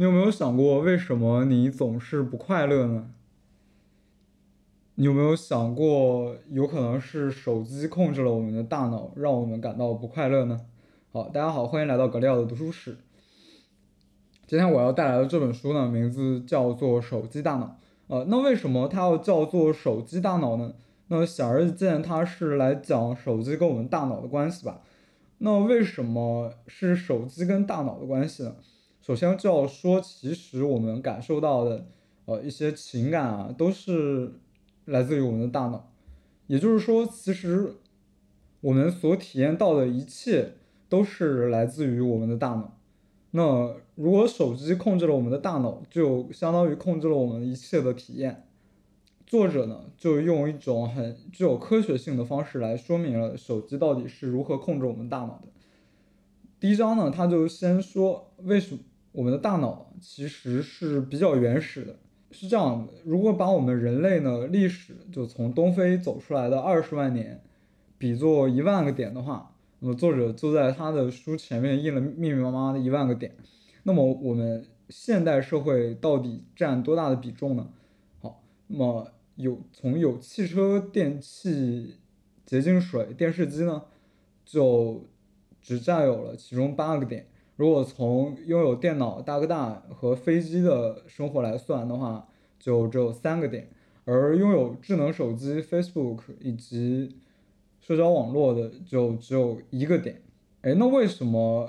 你有没有想过，为什么你总是不快乐呢？你有没有想过，有可能是手机控制了我们的大脑，让我们感到不快乐呢？好，大家好，欢迎来到格里奥的读书室。今天我要带来的这本书呢，名字叫做《手机大脑》。呃，那为什么它要叫做手机大脑呢？那显而易见，它是来讲手机跟我们大脑的关系吧。那为什么是手机跟大脑的关系呢？首先就要说，其实我们感受到的，呃，一些情感啊，都是来自于我们的大脑。也就是说，其实我们所体验到的一切，都是来自于我们的大脑。那如果手机控制了我们的大脑，就相当于控制了我们一切的体验。作者呢，就用一种很具有科学性的方式来说明了手机到底是如何控制我们大脑的。第一章呢，他就先说为什么我们的大脑其实是比较原始的，是这样的。如果把我们人类呢历史就从东非走出来的二十万年，比作一万个点的话，那么作者就在他的书前面印了密密麻麻的一万个点。那么我们现代社会到底占多大的比重呢？好，那么。有从有汽车、电器、洁净水、电视机呢，就只占有了其中八个点。如果从拥有电脑、大哥大和飞机的生活来算的话，就只有三个点。而拥有智能手机、Facebook 以及社交网络的就只有一个点。哎，那为什么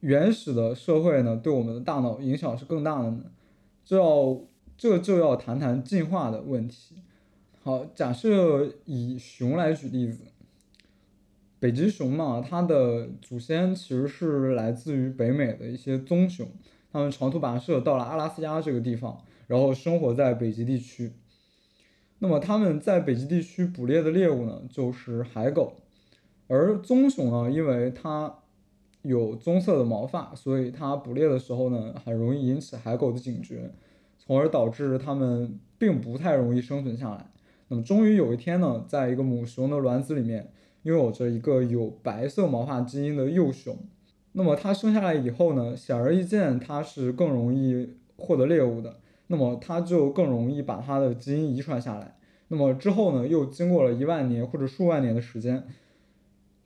原始的社会呢，对我们的大脑影响是更大的呢？就要。这就要谈谈进化的问题。好，假设以熊来举例子，北极熊嘛，它的祖先其实是来自于北美的一些棕熊，它们长途跋涉到了阿拉斯加这个地方，然后生活在北极地区。那么它们在北极地区捕猎的猎物呢，就是海狗。而棕熊呢，因为它有棕色的毛发，所以它捕猎的时候呢，很容易引起海狗的警觉。从而导致它们并不太容易生存下来。那么，终于有一天呢，在一个母熊的卵子里面，拥有着一个有白色毛发基因的幼熊。那么，它生下来以后呢，显而易见，它是更容易获得猎物的。那么，它就更容易把它的基因遗传下来。那么之后呢，又经过了一万年或者数万年的时间，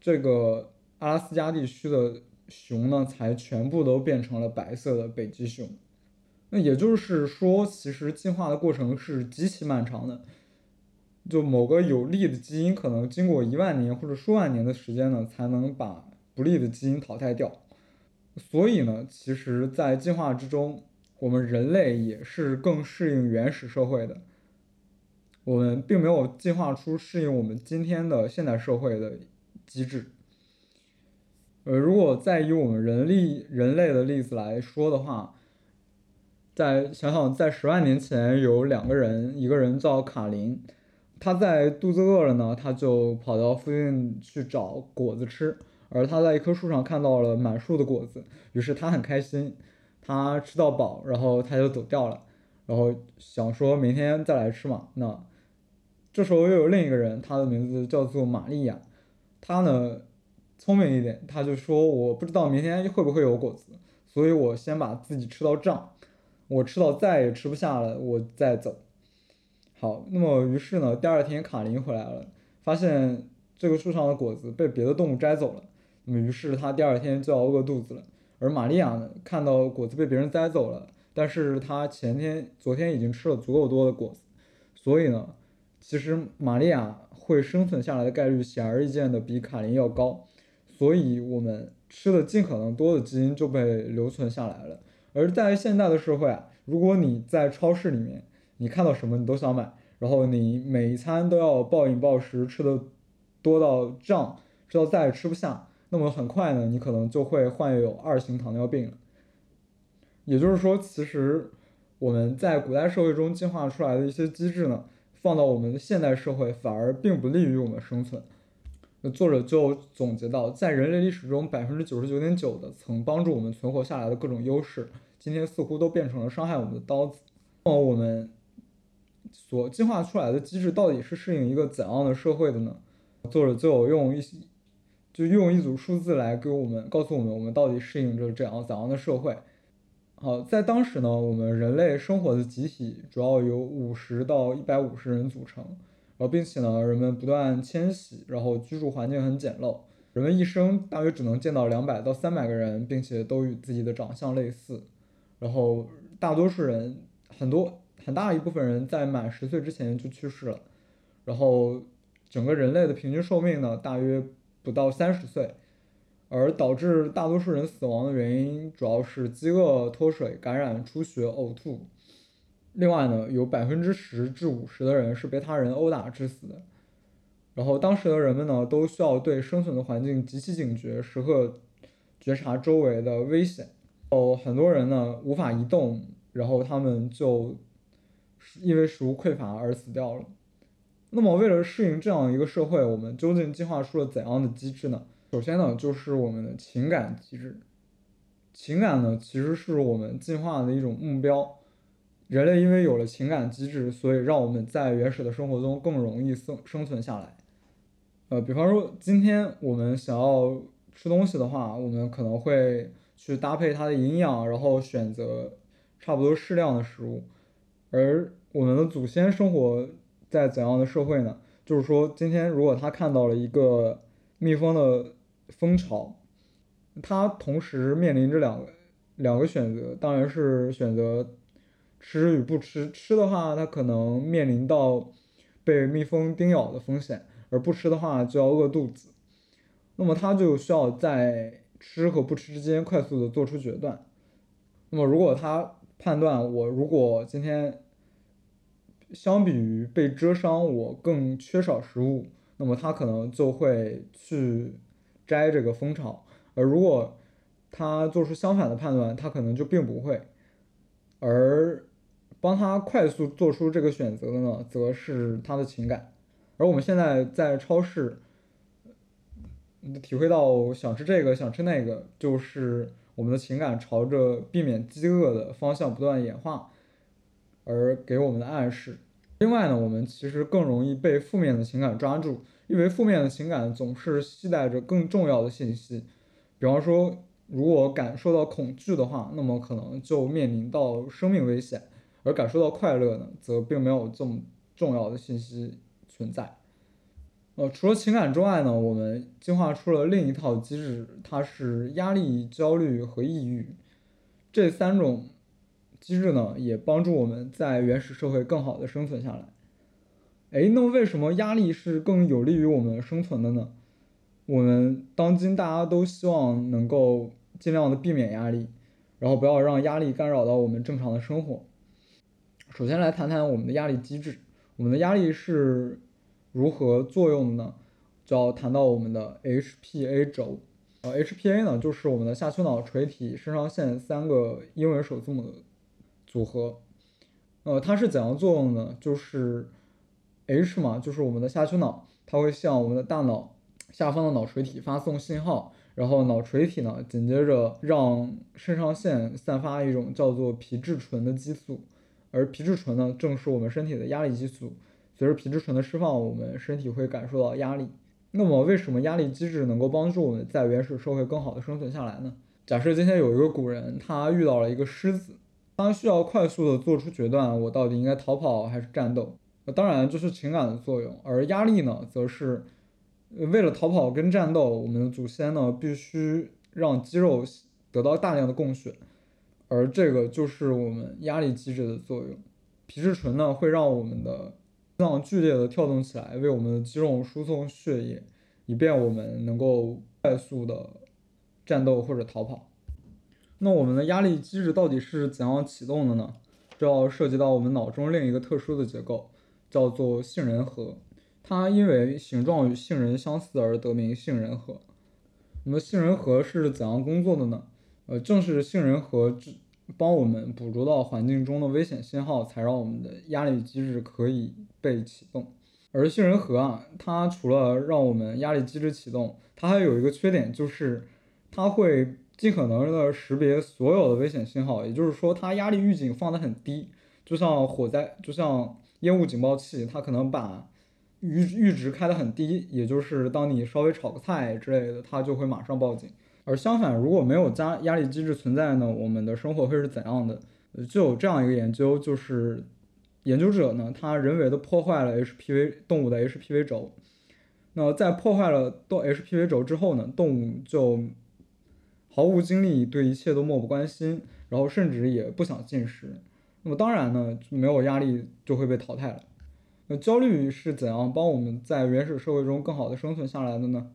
这个阿拉斯加地区的熊呢，才全部都变成了白色的北极熊。那也就是说，其实进化的过程是极其漫长的。就某个有利的基因，可能经过一万年或者数万年的时间呢，才能把不利的基因淘汰掉。所以呢，其实，在进化之中，我们人类也是更适应原始社会的。我们并没有进化出适应我们今天的现代社会的机制。呃，如果再以我们人力人类的例子来说的话，在想想，在十万年前，有两个人，一个人叫卡林，他在肚子饿了呢，他就跑到附近去找果子吃，而他在一棵树上看到了满树的果子，于是他很开心，他吃到饱，然后他就走掉了，然后想说明天再来吃嘛。那这时候又有另一个人，他的名字叫做玛利亚，他呢聪明一点，他就说我不知道明天会不会有果子，所以我先把自己吃到胀。我吃到再也吃不下了，我再走。好，那么于是呢，第二天卡琳回来了，发现这个树上的果子被别的动物摘走了。那么于是他第二天就要饿肚子了。而玛利亚呢，看到果子被别人摘走了，但是他前天、昨天已经吃了足够多的果子，所以呢，其实玛利亚会生存下来的概率显而易见的比卡琳要高。所以我们吃的尽可能多的基因就被留存下来了。而在现代的社会啊，如果你在超市里面，你看到什么你都想买，然后你每一餐都要暴饮暴食，吃的多到胀，吃到再也吃不下，那么很快呢，你可能就会患有二型糖尿病。也就是说，其实我们在古代社会中进化出来的一些机制呢，放到我们的现代社会反而并不利于我们生存。那作者就总结到，在人类历史中，百分之九十九点九的曾帮助我们存活下来的各种优势。今天似乎都变成了伤害我们的刀子。那么我们所进化出来的机制到底是适应一个怎样的社会的呢？作者就用一些，就用一组数字来给我们告诉我们，我们到底适应着怎样怎样的社会。好，在当时呢，我们人类生活的集体主要由五十到一百五十人组成，然后并且呢，人们不断迁徙，然后居住环境很简陋，人们一生大约只能见到两百到三百个人，并且都与自己的长相类似，然后大多数人，很多很大一部分人在满十岁之前就去世了，然后整个人类的平均寿命呢，大约不到三十岁。而导致大多数人死亡的原因主要是饥饿、脱水、感染、出血、呕吐。另外呢，有百分之十至五十的人是被他人殴打致死的。然后当时的人们呢，都需要对生存的环境极其警觉，时刻觉察周围的危险。哦，很多人呢无法移动，然后他们就因为食物匮乏而死掉了。那么，为了适应这样一个社会，我们究竟进化出了怎样的机制呢？首先呢，就是我们的情感机制。情感呢，其实是我们进化的一种目标。人类因为有了情感机制，所以让我们在原始的生活中更容易生生存下来。呃，比方说，今天我们想要吃东西的话，我们可能会去搭配它的营养，然后选择差不多适量的食物。而我们的祖先生活在怎样的社会呢？就是说，今天如果他看到了一个蜜蜂的蜂巢，他同时面临着两个两个选择，当然是选择吃与不吃。吃的话，他可能面临到被蜜蜂叮咬的风险；而不吃的话，就要饿肚子。那么他就需要在吃和不吃之间快速的做出决断。那么如果他判断我如果今天相比于被蛰伤，我更缺少食物。那么他可能就会去摘这个蜂巢，而如果他做出相反的判断，他可能就并不会。而帮他快速做出这个选择的呢，则是他的情感。而我们现在在超市，体会到想吃这个想吃那个，就是我们的情感朝着避免饥饿的方向不断演化，而给我们的暗示。另外呢，我们其实更容易被负面的情感抓住，因为负面的情感总是携带着更重要的信息。比方说，如果感受到恐惧的话，那么可能就面临到生命危险；而感受到快乐呢，则并没有这么重要的信息存在。呃，除了情感之外呢，我们进化出了另一套机制，它是压力、焦虑和抑郁这三种。机制呢，也帮助我们在原始社会更好的生存下来。哎，那为什么压力是更有利于我们生存的呢？我们当今大家都希望能够尽量的避免压力，然后不要让压力干扰到我们正常的生活。首先来谈谈我们的压力机制，我们的压力是如何作用的呢？就要谈到我们的 HPA 轴。呃，HPA 呢，就是我们的下丘脑、垂体、肾上腺三个英文首字母。组合，呃，它是怎样作用呢？就是 H 嘛，就是我们的下丘脑，它会向我们的大脑下方的脑垂体发送信号，然后脑垂体呢，紧接着让肾上腺散发一种叫做皮质醇的激素，而皮质醇呢，正是我们身体的压力激素。随着皮质醇的释放，我们身体会感受到压力。那么，为什么压力机制能够帮助我们在原始社会更好的生存下来呢？假设今天有一个古人，他遇到了一个狮子。他需要快速的做出决断，我到底应该逃跑还是战斗？当然这是情感的作用，而压力呢，则是为了逃跑跟战斗，我们的祖先呢必须让肌肉得到大量的供血，而这个就是我们压力机制的作用。皮质醇呢会让我们的心脏剧烈的跳动起来，为我们的肌肉输送血液，以便我们能够快速的战斗或者逃跑。那我们的压力机制到底是怎样启动的呢？这要涉及到我们脑中另一个特殊的结构，叫做杏仁核。它因为形状与杏仁相似而得名杏仁核。那么杏仁核是怎样工作的呢？呃，正是杏仁核帮我们捕捉到环境中的危险信号，才让我们的压力机制可以被启动。而杏仁核啊，它除了让我们压力机制启动，它还有一个缺点，就是它会。尽可能的识别所有的危险信号，也就是说，它压力预警放得很低，就像火灾，就像烟雾警报器，它可能把阈阈值开得很低，也就是当你稍微炒个菜之类的，它就会马上报警。而相反，如果没有加压力机制存在呢，我们的生活会是怎样的？就有这样一个研究，就是研究者呢，他人为的破坏了 HPV 动物的 HPV 轴。那在破坏了动 HPV 轴之后呢，动物就毫无精力，对一切都漠不关心，然后甚至也不想进食。那么当然呢，没有压力就会被淘汰了。那焦虑是怎样帮我们在原始社会中更好的生存下来的呢？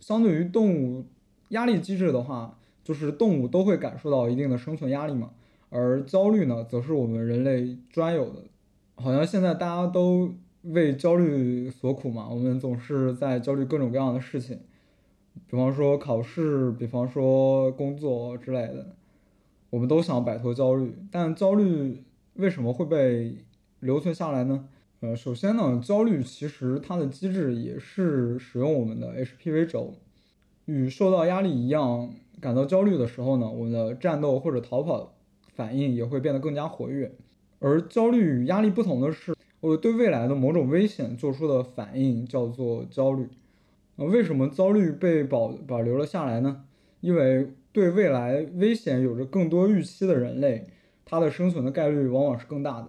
相对于动物。压力机制的话，就是动物都会感受到一定的生存压力嘛，而焦虑呢，则是我们人类专有的。好像现在大家都为焦虑所苦嘛，我们总是在焦虑各种各样的事情，比方说考试，比方说工作之类的，我们都想摆脱焦虑。但焦虑为什么会被留存下来呢？呃，首先呢，焦虑其实它的机制也是使用我们的 HPV 轴。与受到压力一样，感到焦虑的时候呢，我们的战斗或者逃跑反应也会变得更加活跃。而焦虑与压力不同的是，我对未来的某种危险做出的反应叫做焦虑。呃，为什么焦虑被保保留了下来呢？因为对未来危险有着更多预期的人类，他的生存的概率往往是更大的。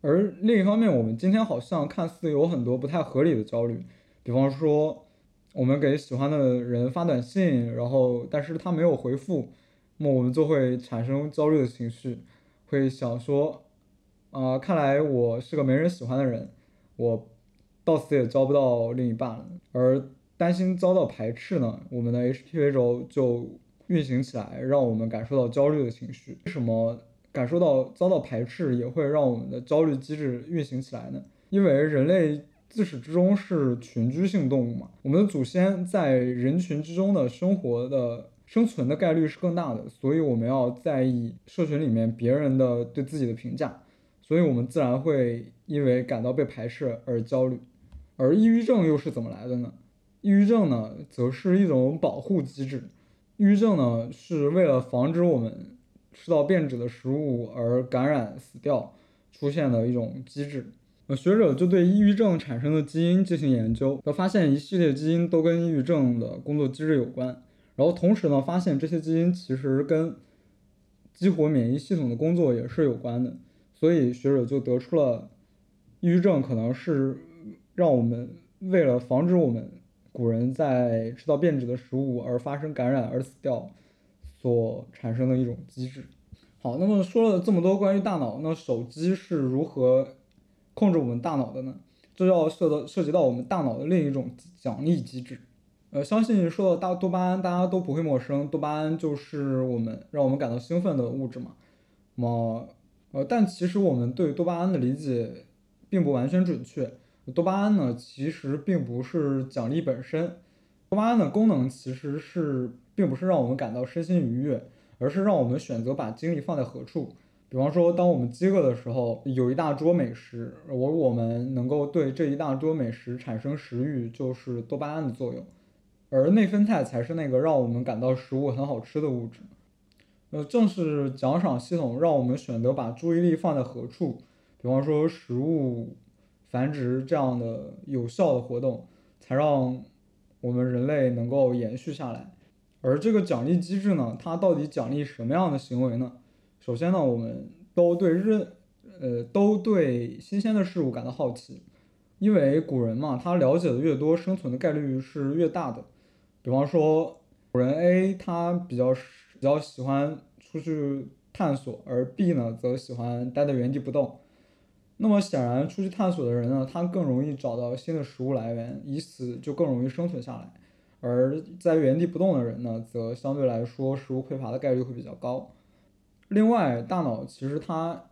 而另一方面，我们今天好像看似有很多不太合理的焦虑，比方说。我们给喜欢的人发短信，然后但是他没有回复，那么我们就会产生焦虑的情绪，会想说，啊，看来我是个没人喜欢的人，我到死也交不到另一半了。而担心遭到排斥呢，我们的 HPV 轴就运行起来，让我们感受到焦虑的情绪。为什么感受到遭到排斥也会让我们的焦虑机制运行起来呢？因为人类。自始至终是群居性动物嘛，我们的祖先在人群之中的生活的生存的概率是更大的，所以我们要在意社群里面别人的对自己的评价，所以我们自然会因为感到被排斥而焦虑。而抑郁症又是怎么来的呢？抑郁症呢，则是一种保护机制。抑郁症呢，是为了防止我们吃到变质的食物而感染死掉出现的一种机制。呃学者就对抑郁症产生的基因进行研究，要发现一系列基因都跟抑郁症的工作机制有关。然后同时呢，发现这些基因其实跟激活免疫系统的工作也是有关的。所以学者就得出了，抑郁症可能是让我们为了防止我们古人在吃到变质的食物而发生感染而死掉所产生的一种机制。好，那么说了这么多关于大脑，那手机是如何？控制我们大脑的呢，这要涉到涉及到我们大脑的另一种奖励机制。呃，相信说到大多巴胺，大家都不会陌生。多巴胺就是我们让我们感到兴奋的物质嘛。那么，呃，但其实我们对多巴胺的理解并不完全准确。多巴胺呢，其实并不是奖励本身。多巴胺的功能其实是并不是让我们感到身心愉悦，而是让我们选择把精力放在何处。比方说，当我们饥饿的时候，有一大桌美食，而我们能够对这一大桌美食产生食欲，就是多巴胺的作用，而内啡肽才是那个让我们感到食物很好吃的物质。呃，正是奖赏系统让我们选择把注意力放在何处，比方说食物繁殖这样的有效的活动，才让我们人类能够延续下来。而这个奖励机制呢，它到底奖励什么样的行为呢？首先呢，我们都对日，呃，都对新鲜的事物感到好奇，因为古人嘛，他了解的越多，生存的概率是越大的。比方说，古人 A 他比较比较喜欢出去探索，而 B 呢则喜欢待在原地不动。那么显然，出去探索的人呢，他更容易找到新的食物来源，以此就更容易生存下来。而在原地不动的人呢，则相对来说食物匮乏的概率会比较高。另外，大脑其实它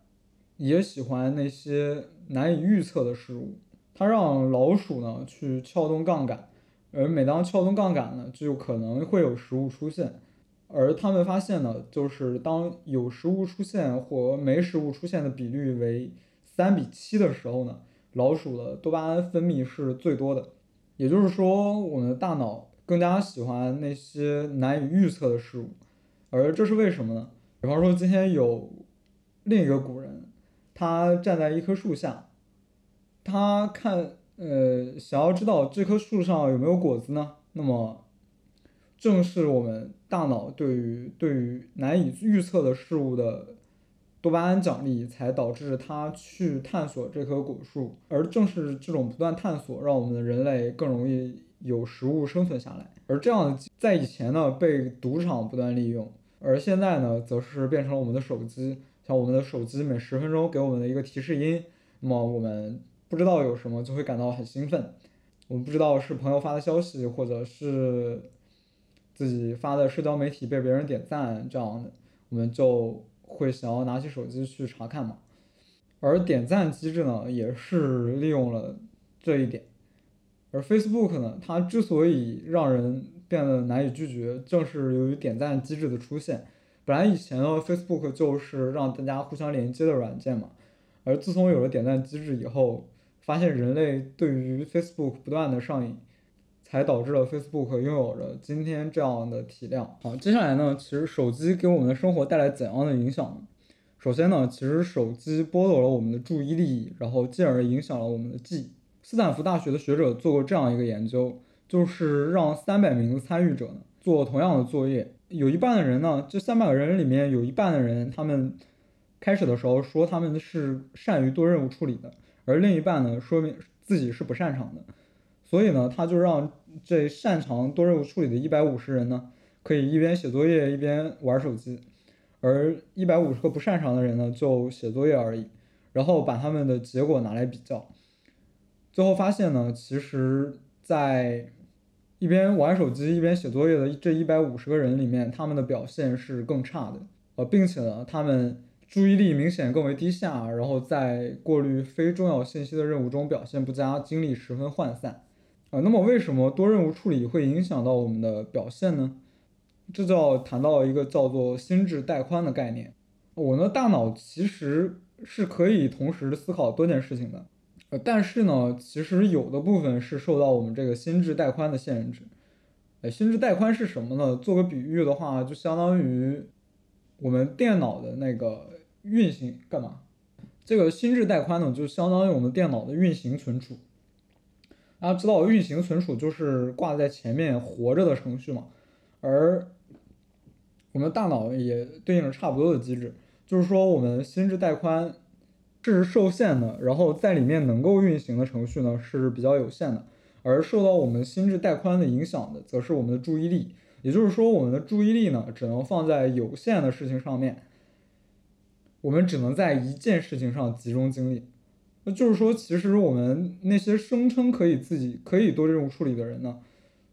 也喜欢那些难以预测的事物。它让老鼠呢去撬动杠杆，而每当撬动杠杆呢，就可能会有食物出现。而他们发现呢，就是当有食物出现或没食物出现的比率为三比七的时候呢，老鼠的多巴胺分泌是最多的。也就是说，我们的大脑更加喜欢那些难以预测的事物。而这是为什么呢？比方说，今天有另一个古人，他站在一棵树下，他看，呃，想要知道这棵树上有没有果子呢？那么，正是我们大脑对于对于难以预测的事物的多巴胺奖励，才导致他去探索这棵果树。而正是这种不断探索，让我们的人类更容易有食物生存下来。而这样在以前呢，被赌场不断利用，而现在呢，则是变成了我们的手机。像我们的手机每十分钟给我们的一个提示音，那么我们不知道有什么就会感到很兴奋。我们不知道是朋友发的消息，或者是自己发的社交媒体被别人点赞这样的，我们就会想要拿起手机去查看嘛。而点赞机制呢，也是利用了这一点。而 Facebook 呢，它之所以让人变得难以拒绝，正是由于点赞机制的出现。本来以前呢，Facebook 就是让大家互相连接的软件嘛，而自从有了点赞机制以后，发现人类对于 Facebook 不断的上瘾，才导致了 Facebook 拥有着今天这样的体量。好，接下来呢，其实手机给我们的生活带来怎样的影响呢？首先呢，其实手机剥夺了我们的注意力，然后进而影响了我们的记忆。斯坦福大学的学者做过这样一个研究，就是让三百名的参与者呢做同样的作业。有一半的人呢，这三百个人里面有一半的人，他们开始的时候说他们是善于多任务处理的，而另一半呢，说明自己是不擅长的。所以呢，他就让这擅长多任务处理的一百五十人呢，可以一边写作业一边玩手机，而一百五十个不擅长的人呢，就写作业而已，然后把他们的结果拿来比较，最后发现呢，其实，在一边玩手机一边写作业的这一百五十个人里面，他们的表现是更差的，呃，并且呢，他们注意力明显更为低下，然后在过滤非重要信息的任务中表现不佳，精力十分涣散，啊，那么为什么多任务处理会影响到我们的表现呢？这就要谈到一个叫做心智带宽的概念。我们的大脑其实是可以同时思考多件事情的。呃，但是呢，其实有的部分是受到我们这个心智带宽的限制。呃，心智带宽是什么呢？做个比喻的话，就相当于我们电脑的那个运行干嘛？这个心智带宽呢，就相当于我们电脑的运行存储。大家知道，运行存储就是挂在前面活着的程序嘛，而我们大脑也对应着差不多的机制，就是说我们心智带宽。是受限的，然后在里面能够运行的程序呢是比较有限的，而受到我们心智带宽的影响的，则是我们的注意力。也就是说，我们的注意力呢只能放在有限的事情上面，我们只能在一件事情上集中精力。那就是说，其实我们那些声称可以自己可以多任务处理的人呢，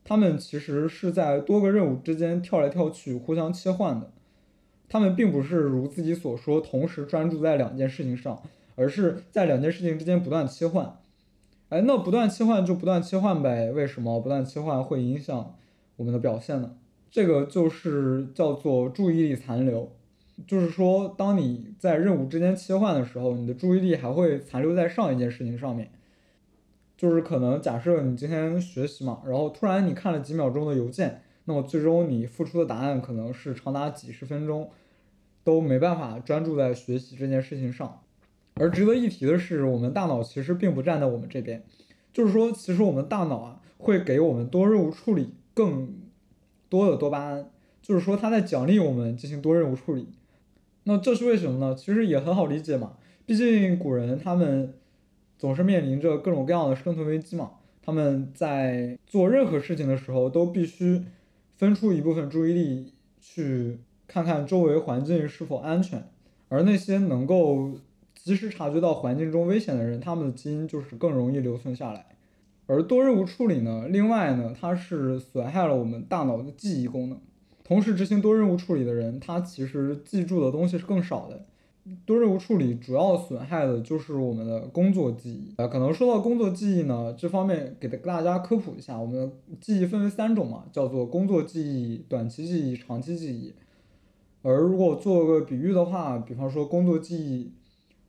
他们其实是在多个任务之间跳来跳去，互相切换的。他们并不是如自己所说，同时专注在两件事情上。而是在两件事情之间不断切换，哎，那不断切换就不断切换呗？为什么不断切换会影响我们的表现呢？这个就是叫做注意力残留，就是说，当你在任务之间切换的时候，你的注意力还会残留在上一件事情上面。就是可能假设你今天学习嘛，然后突然你看了几秒钟的邮件，那么最终你付出的答案可能是长达几十分钟都没办法专注在学习这件事情上。而值得一提的是，我们大脑其实并不站在我们这边，就是说，其实我们大脑啊会给我们多任务处理更多的多巴胺，就是说，它在奖励我们进行多任务处理。那这是为什么呢？其实也很好理解嘛，毕竟古人他们总是面临着各种各样的生存危机嘛，他们在做任何事情的时候都必须分出一部分注意力去看看周围环境是否安全，而那些能够。及时察觉到环境中危险的人，他们的基因就是更容易留存下来。而多任务处理呢，另外呢，它是损害了我们大脑的记忆功能。同时执行多任务处理的人，他其实记住的东西是更少的。多任务处理主要损害的就是我们的工作记忆。呃，可能说到工作记忆呢，这方面给大家科普一下，我们的记忆分为三种嘛，叫做工作记忆、短期记忆、长期记忆。而如果做个比喻的话，比方说工作记忆。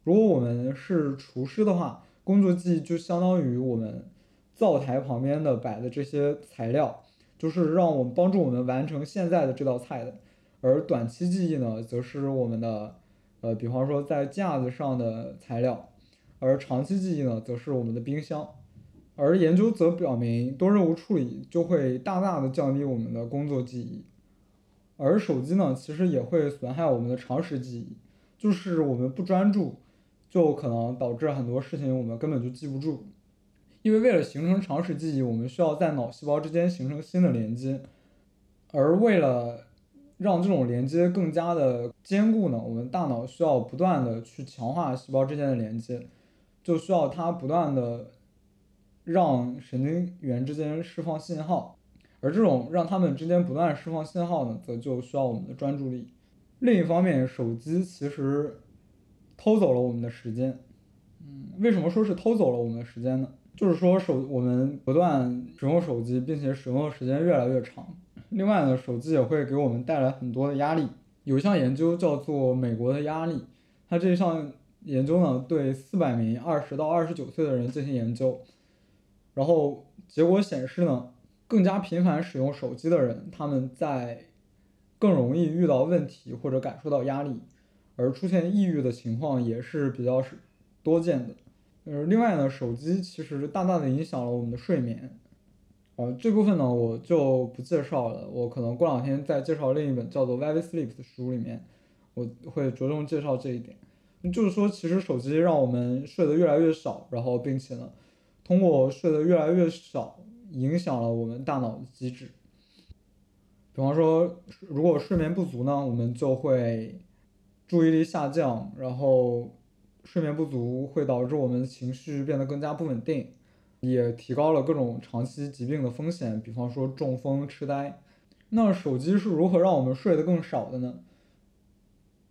如果我们是厨师的话，工作记忆就相当于我们灶台旁边的摆的这些材料，就是让我们帮助我们完成现在的这道菜的。而短期记忆呢，则是我们的，呃，比方说在架子上的材料。而长期记忆呢，则是我们的冰箱。而研究则表明，多任务处理就会大大的降低我们的工作记忆。而手机呢，其实也会损害我们的常识记忆，就是我们不专注，就可能导致很多事情我们根本就记不住。因为为了形成长时记忆，我们需要在脑细胞之间形成新的连接，而为了让这种连接更加的坚固呢，我们大脑需要不断的去强化细胞之间的连接，就需要它不断的让神经元之间释放信号，而这种让它们之间不断释放信号呢，则就需要我们的专注力。另一方面，手机其实偷走了我们的时间。嗯，为什么说是偷走了我们的时间呢？就是说手我们不断使用手机，并且使用的时间越来越长。另外呢，手机也会给我们带来很多的压力。有一项研究叫做《美国的压力》，它这项研究呢对四百名二十到二十九岁的人进行研究，然后结果显示呢，更加频繁使用手机的人，他们在更容易遇到问题或者感受到压力，而出现抑郁的情况也是比较是多见的。呃，另外呢，手机其实大大的影响了我们的睡眠。呃，这部分呢我就不介绍了，我可能过两天再介绍另一本叫做《Why We Sleep》的书里面，我会着重介绍这一点。就是说，其实手机让我们睡得越来越少，然后并且呢，通过睡得越来越少，影响了我们大脑的机制。比方说，如果睡眠不足呢，我们就会注意力下降，然后睡眠不足会导致我们情绪变得更加不稳定。也提高了各种长期疾病的风险，比方说中风、痴呆。那手机是如何让我们睡得更少的呢？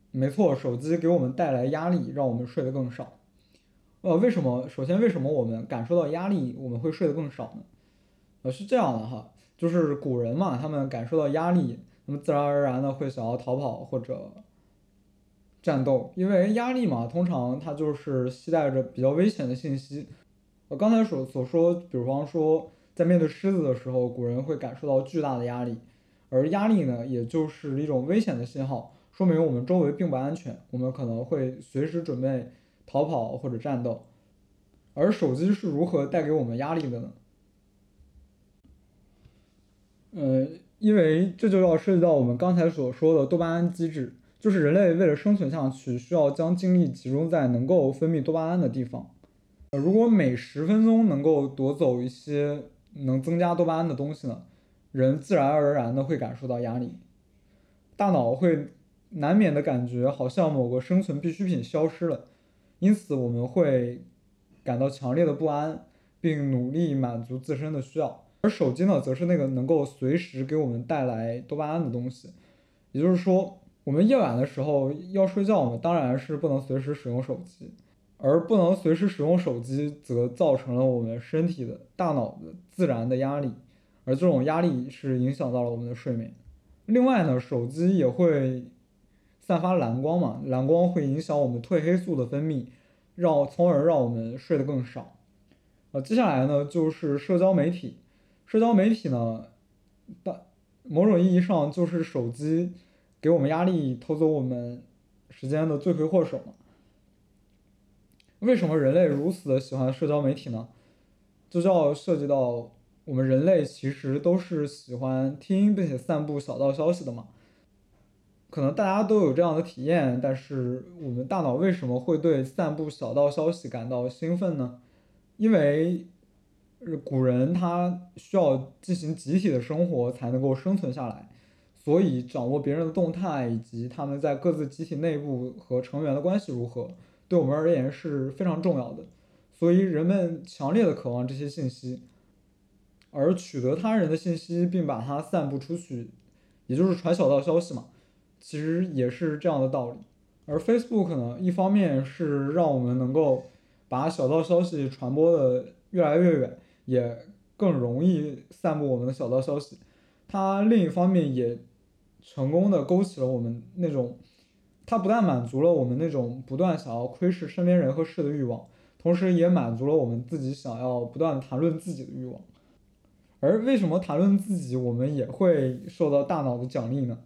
没错，手机给我们带来压力，让我们睡得更少。呃，为什么？首先，为什么我们感受到压力，我们会睡得更少呢？呃，是这样的哈，就是古人嘛，他们感受到压力，那么自然而然的会想要逃跑或者战斗，因为压力嘛，通常它就是携带着比较危险的信息。我刚才所所说，比方说，在面对狮子的时候，古人会感受到巨大的压力，而压力呢，也就是一种危险的信号，说明我们周围并不安全，我们可能会随时准备逃跑或者战斗。而手机是如何带给我们压力的呢？呃，因为这就要涉及到我们刚才所说的多巴胺机制，就是人类为了生存下去，需要将精力集中在能够分泌多巴胺的地方。呃如果每十分钟能够夺走一些能增加多巴胺的东西呢，人自然而然的会感受到压力，大脑会难免的感觉好像某个生存必需品消失了，因此我们会感到强烈的不安，并努力满足自身的需要。而手机呢，则是那个能够随时给我们带来多巴胺的东西，也就是说，我们夜晚的时候要睡觉嘛，当然是不能随时使用手机。而不能随时使用手机，则造成了我们身体的大脑的自然的压力，而这种压力是影响到了我们的睡眠。另外呢，手机也会散发蓝光嘛，蓝光会影响我们褪黑素的分泌，让从而让我们睡得更少。呃，接下来呢就是社交媒体，社交媒体呢，大某种意义上就是手机给我们压力、偷走我们时间的罪魁祸首嘛。为什么人类如此的喜欢社交媒体呢？这就要涉及到我们人类其实都是喜欢听并且散布小道消息的嘛。可能大家都有这样的体验，但是我们大脑为什么会对散布小道消息感到兴奋呢？因为古人他需要进行集体的生活才能够生存下来，所以掌握别人的动态以及他们在各自集体内部和成员的关系如何。对我们而言是非常重要的，所以人们强烈的渴望这些信息，而取得他人的信息并把它散布出去，也就是传小道消息嘛，其实也是这样的道理。而 Facebook 呢，一方面是让我们能够把小道消息传播的越来越远，也更容易散布我们的小道消息，它另一方面也成功的勾起了我们那种。它不但满足了我们那种不断想要窥视身边人和事的欲望，同时也满足了我们自己想要不断谈论自己的欲望。而为什么谈论自己，我们也会受到大脑的奖励呢？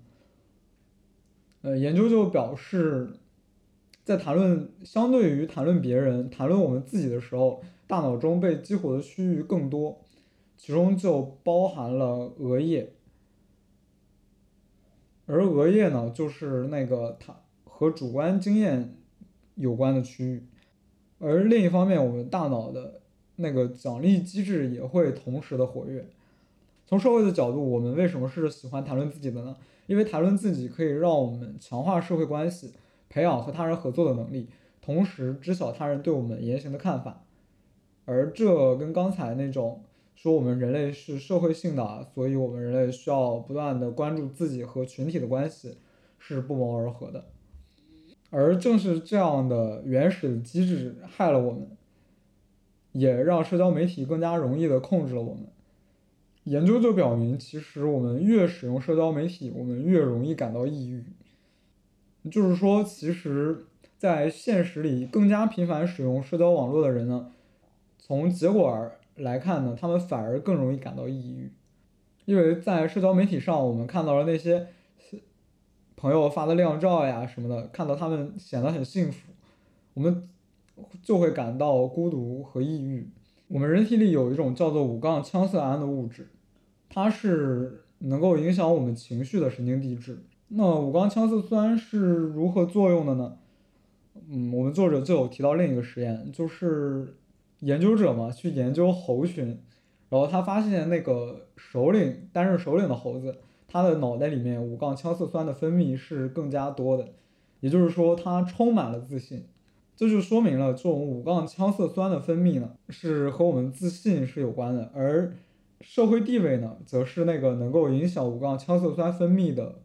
呃，研究就表示，在谈论相对于谈论别人、谈论我们自己的时候，大脑中被激活的区域更多，其中就包含了额叶。而额叶呢，就是那个它和主观经验有关的区域。而另一方面，我们大脑的那个奖励机制也会同时的活跃。从社会的角度，我们为什么是喜欢谈论自己的呢？因为谈论自己可以让我们强化社会关系，培养和他人合作的能力，同时知晓他人对我们言行的看法。而这跟刚才那种说我们人类是社会性的，所以我们人类需要不断的关注自己和群体的关系，是不谋而合的。而正是这样的原始机制害了我们，也让社交媒体更加容易的控制了我们。研究就表明，其实我们越使用社交媒体，我们越容易感到抑郁。就是说，其实，在现实里，更加频繁使用社交网络的人呢，从结果而来看呢，他们反而更容易感到抑郁，因为在社交媒体上，我们看到了那些朋友发的靓照呀什么的，看到他们显得很幸福，我们就会感到孤独和抑郁。我们人体里有一种叫做五杠羟色胺的物质，它是能够影响我们情绪的神经递质。那五杠羟色酸是如何作用的呢？嗯，我们作者就有提到另一个实验，就是研究者嘛去研究猴群，然后他发现那个首领担任首领的猴子，他的脑袋里面五杠羟色酸的分泌是更加多的，也就是说他充满了自信。这就说明了这种五杠羟色酸的分泌呢，是和我们自信是有关的，而社会地位呢，则是那个能够影响五杠羟色酸分泌的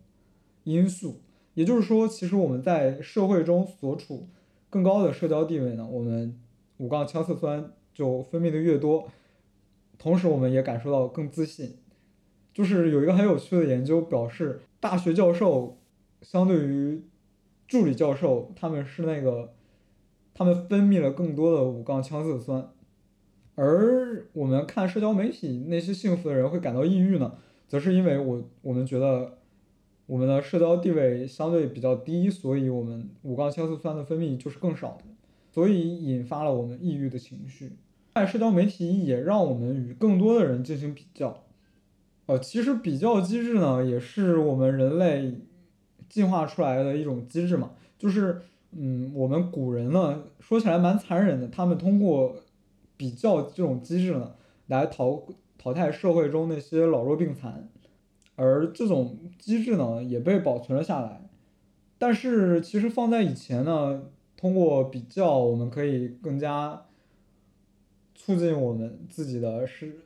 因素。也就是说，其实我们在社会中所处更高的社交地位呢，我们五杠羟色酸就分泌的越多，同时我们也感受到更自信。就是有一个很有趣的研究表示，大学教授相对于助理教授，他们是那个。他们分泌了更多的五杠羟色酸，而我们看社交媒体那些幸福的人会感到抑郁呢，则是因为我我们觉得我们的社交地位相对比较低，所以我们五杠羟色酸的分泌就是更少的，所以引发了我们抑郁的情绪。在社交媒体也让我们与更多的人进行比较，呃，其实比较机制呢，也是我们人类进化出来的一种机制嘛，就是。嗯，我们古人呢，说起来蛮残忍的，他们通过比较这种机制呢，来淘淘汰社会中那些老弱病残，而这种机制呢，也被保存了下来。但是其实放在以前呢，通过比较，我们可以更加促进我们自己的是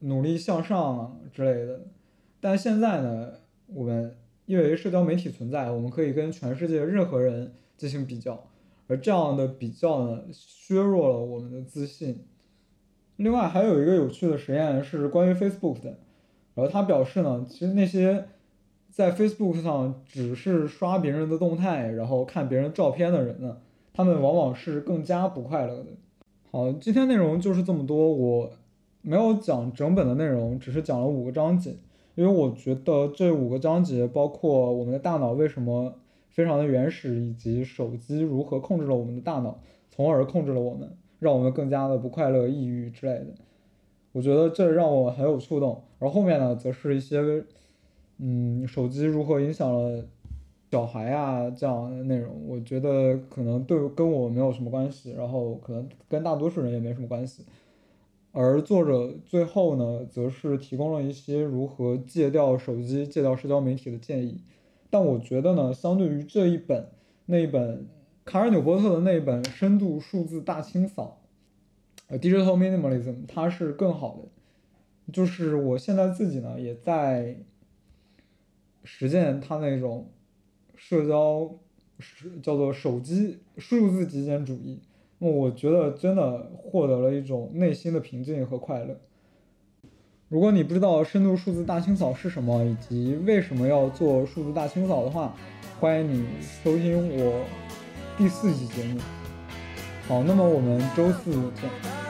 努力向上之类的。但现在呢，我们因为社交媒体存在，我们可以跟全世界任何人。进行比较，而这样的比较呢，削弱了我们的自信。另外还有一个有趣的实验是关于 Facebook 的，然后他表示呢，其实那些在 Facebook 上只是刷别人的动态，然后看别人照片的人呢，他们往往是更加不快乐的。好，今天内容就是这么多，我没有讲整本的内容，只是讲了五个章节，因为我觉得这五个章节包括我们的大脑为什么。非常的原始，以及手机如何控制了我们的大脑，从而控制了我们，让我们更加的不快乐、抑郁之类的。我觉得这让我很有触动。而后面呢，则是一些，嗯，手机如何影响了小孩啊这样的内容。我觉得可能对跟我没有什么关系，然后可能跟大多数人也没什么关系。而作者最后呢，则是提供了一些如何戒掉手机、戒掉社交媒体的建议。但我觉得呢，相对于这一本那一本卡尔纽波特的那一本《深度数字大清扫》，呃，Digital Minimalism，它是更好的。就是我现在自己呢，也在实践它那种社交，是叫做手机数字极简主义。那我觉得真的获得了一种内心的平静和快乐。如果你不知道深度数字大清扫是什么，以及为什么要做数字大清扫的话，欢迎你收听我第四期节目。好，那么我们周四见。